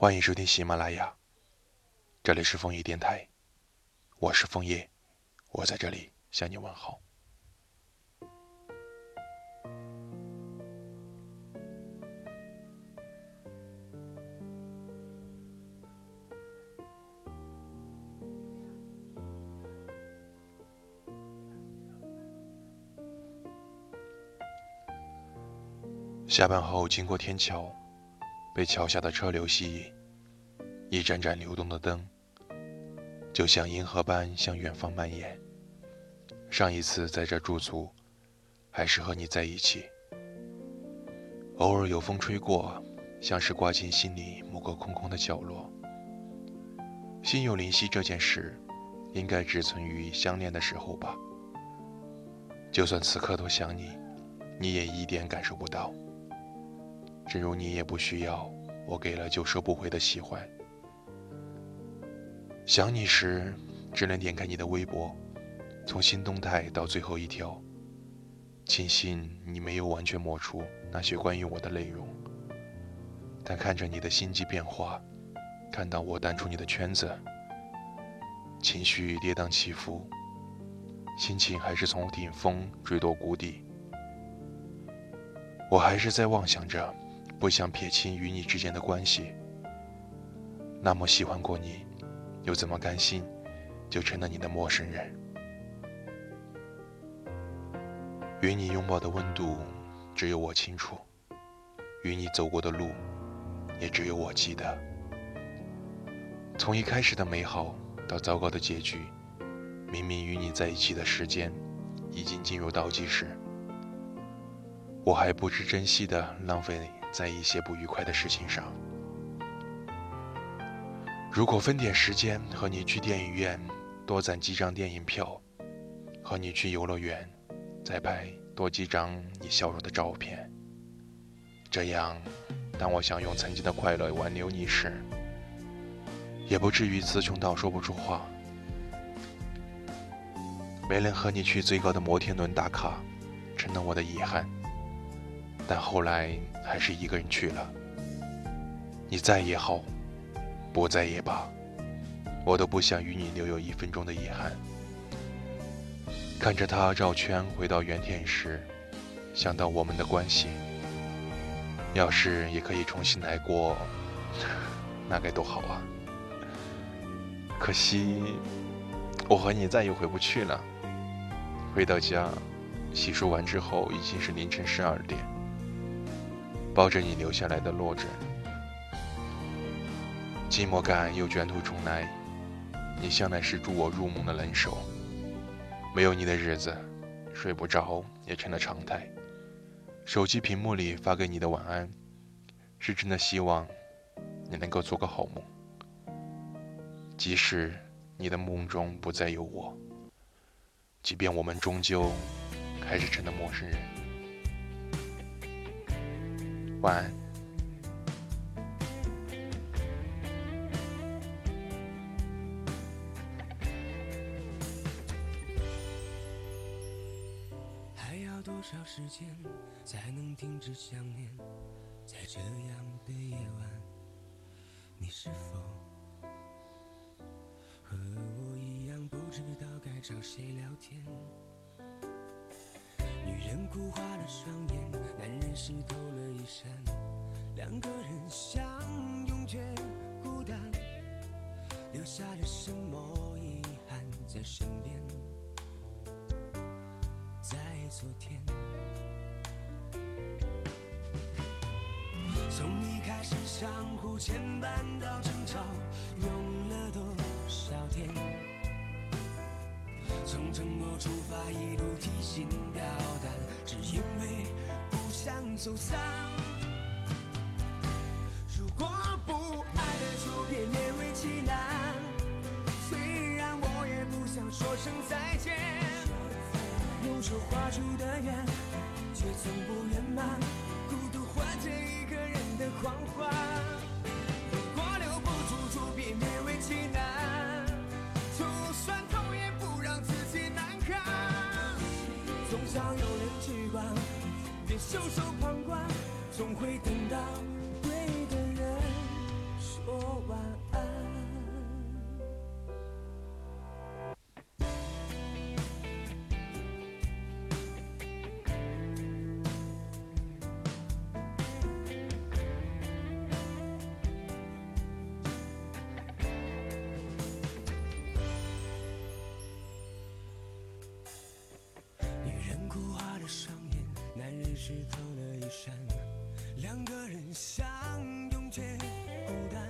欢迎收听喜马拉雅，这里是枫叶电台，我是枫叶，我在这里向你问好。下班后经过天桥，被桥下的车流吸引，一盏盏流动的灯，就像银河般向远方蔓延。上一次在这驻足，还是和你在一起。偶尔有风吹过，像是刮进心里某个空空的角落。心有灵犀这件事，应该只存于相恋的时候吧。就算此刻都想你，你也一点感受不到。正如你也不需要我给了就收不回的喜欢。想你时，只能点开你的微博，从新动态到最后一条。庆幸你没有完全抹除那些关于我的内容，但看着你的心机变化，看到我淡出你的圈子，情绪跌宕起伏，心情还是从顶峰坠落谷底。我还是在妄想着。不想撇清与你之间的关系，那么喜欢过你，又怎么甘心就成了你的陌生人？与你拥抱的温度，只有我清楚；与你走过的路，也只有我记得。从一开始的美好到糟糕的结局，明明与你在一起的时间已经进入倒计时，我还不知珍惜的浪费。在一些不愉快的事情上，如果分点时间和你去电影院，多攒几张电影票；和你去游乐园，再拍多几张你笑容的照片。这样，当我想用曾经的快乐挽留你时，也不至于词穷到说不出话。没能和你去最高的摩天轮打卡，成了我的遗憾。但后来还是一个人去了。你在也好，不在也罢，我都不想与你留有一分钟的遗憾。看着他绕圈回到原点时，想到我们的关系，要是也可以重新来过，那该多好啊！可惜，我和你再也回不去了。回到家，洗漱完之后已经是凌晨十二点。抱着你留下来的落枕，寂寞感又卷土重来。你向来是助我入梦的能手，没有你的日子，睡不着也成了常态。手机屏幕里发给你的晚安，是真的希望你能够做个好梦。即使你的梦中不再有我，即便我们终究还是成了陌生人。晚安。还要多少时间才能停止想念？在这样的夜晚，你是否和我一样不知道该找谁聊天？人哭花了双眼，男人湿透了衣衫，两个人相拥却孤单，留下了什么遗憾在身边？在昨天，从一开始相互牵绊到争吵，从承诺出发，一路提心吊胆，只因为不想走散。如果不爱了，就别勉为其难。虽然我也不想说声再见，用手画出的圆，却从不圆满。孤独换着一个人的狂欢。总想有人去管，别袖手旁观，总会等到对的人说晚安。湿透了衣衫，两个人相拥却孤单，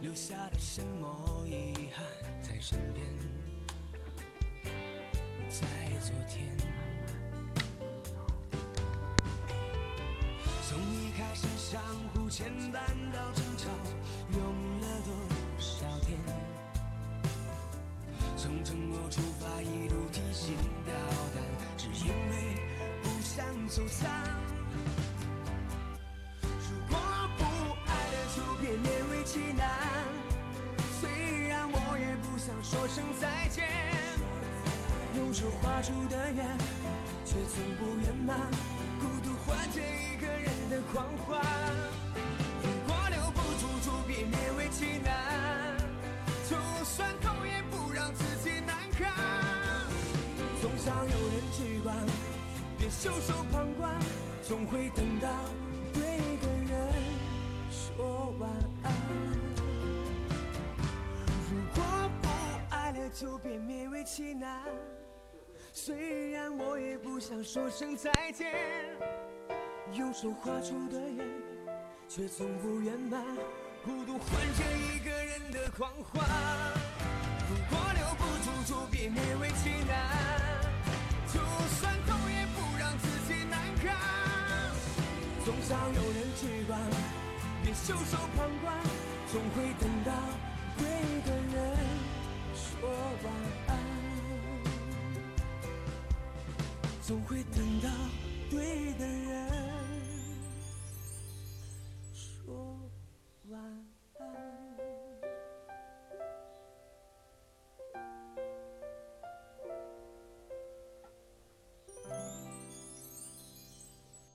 留下了什么遗憾在身边？在昨天，从一开始相互牵绊到争吵，用了多少天？从承诺出发，一路提心吊胆，只因为想走散。如果不爱了，就别勉为其难。虽然我也不想说声再见，用手画出的圆，却从不圆满。孤独换这一个人的狂欢。如果留不住，就别勉为其难。就算痛，也不让自己难堪。总想有人去管，别袖手旁观，总会等到对的人说晚安。如果不爱了，就别勉为其难。虽然我也不想说声再见，用手画出的圆，却从不圆满。孤独换着一个人的狂欢。如果留不住，就别勉为其难。就算，总想有人去管，别袖手旁观，总会等到对的人说晚安。总会等到对的人。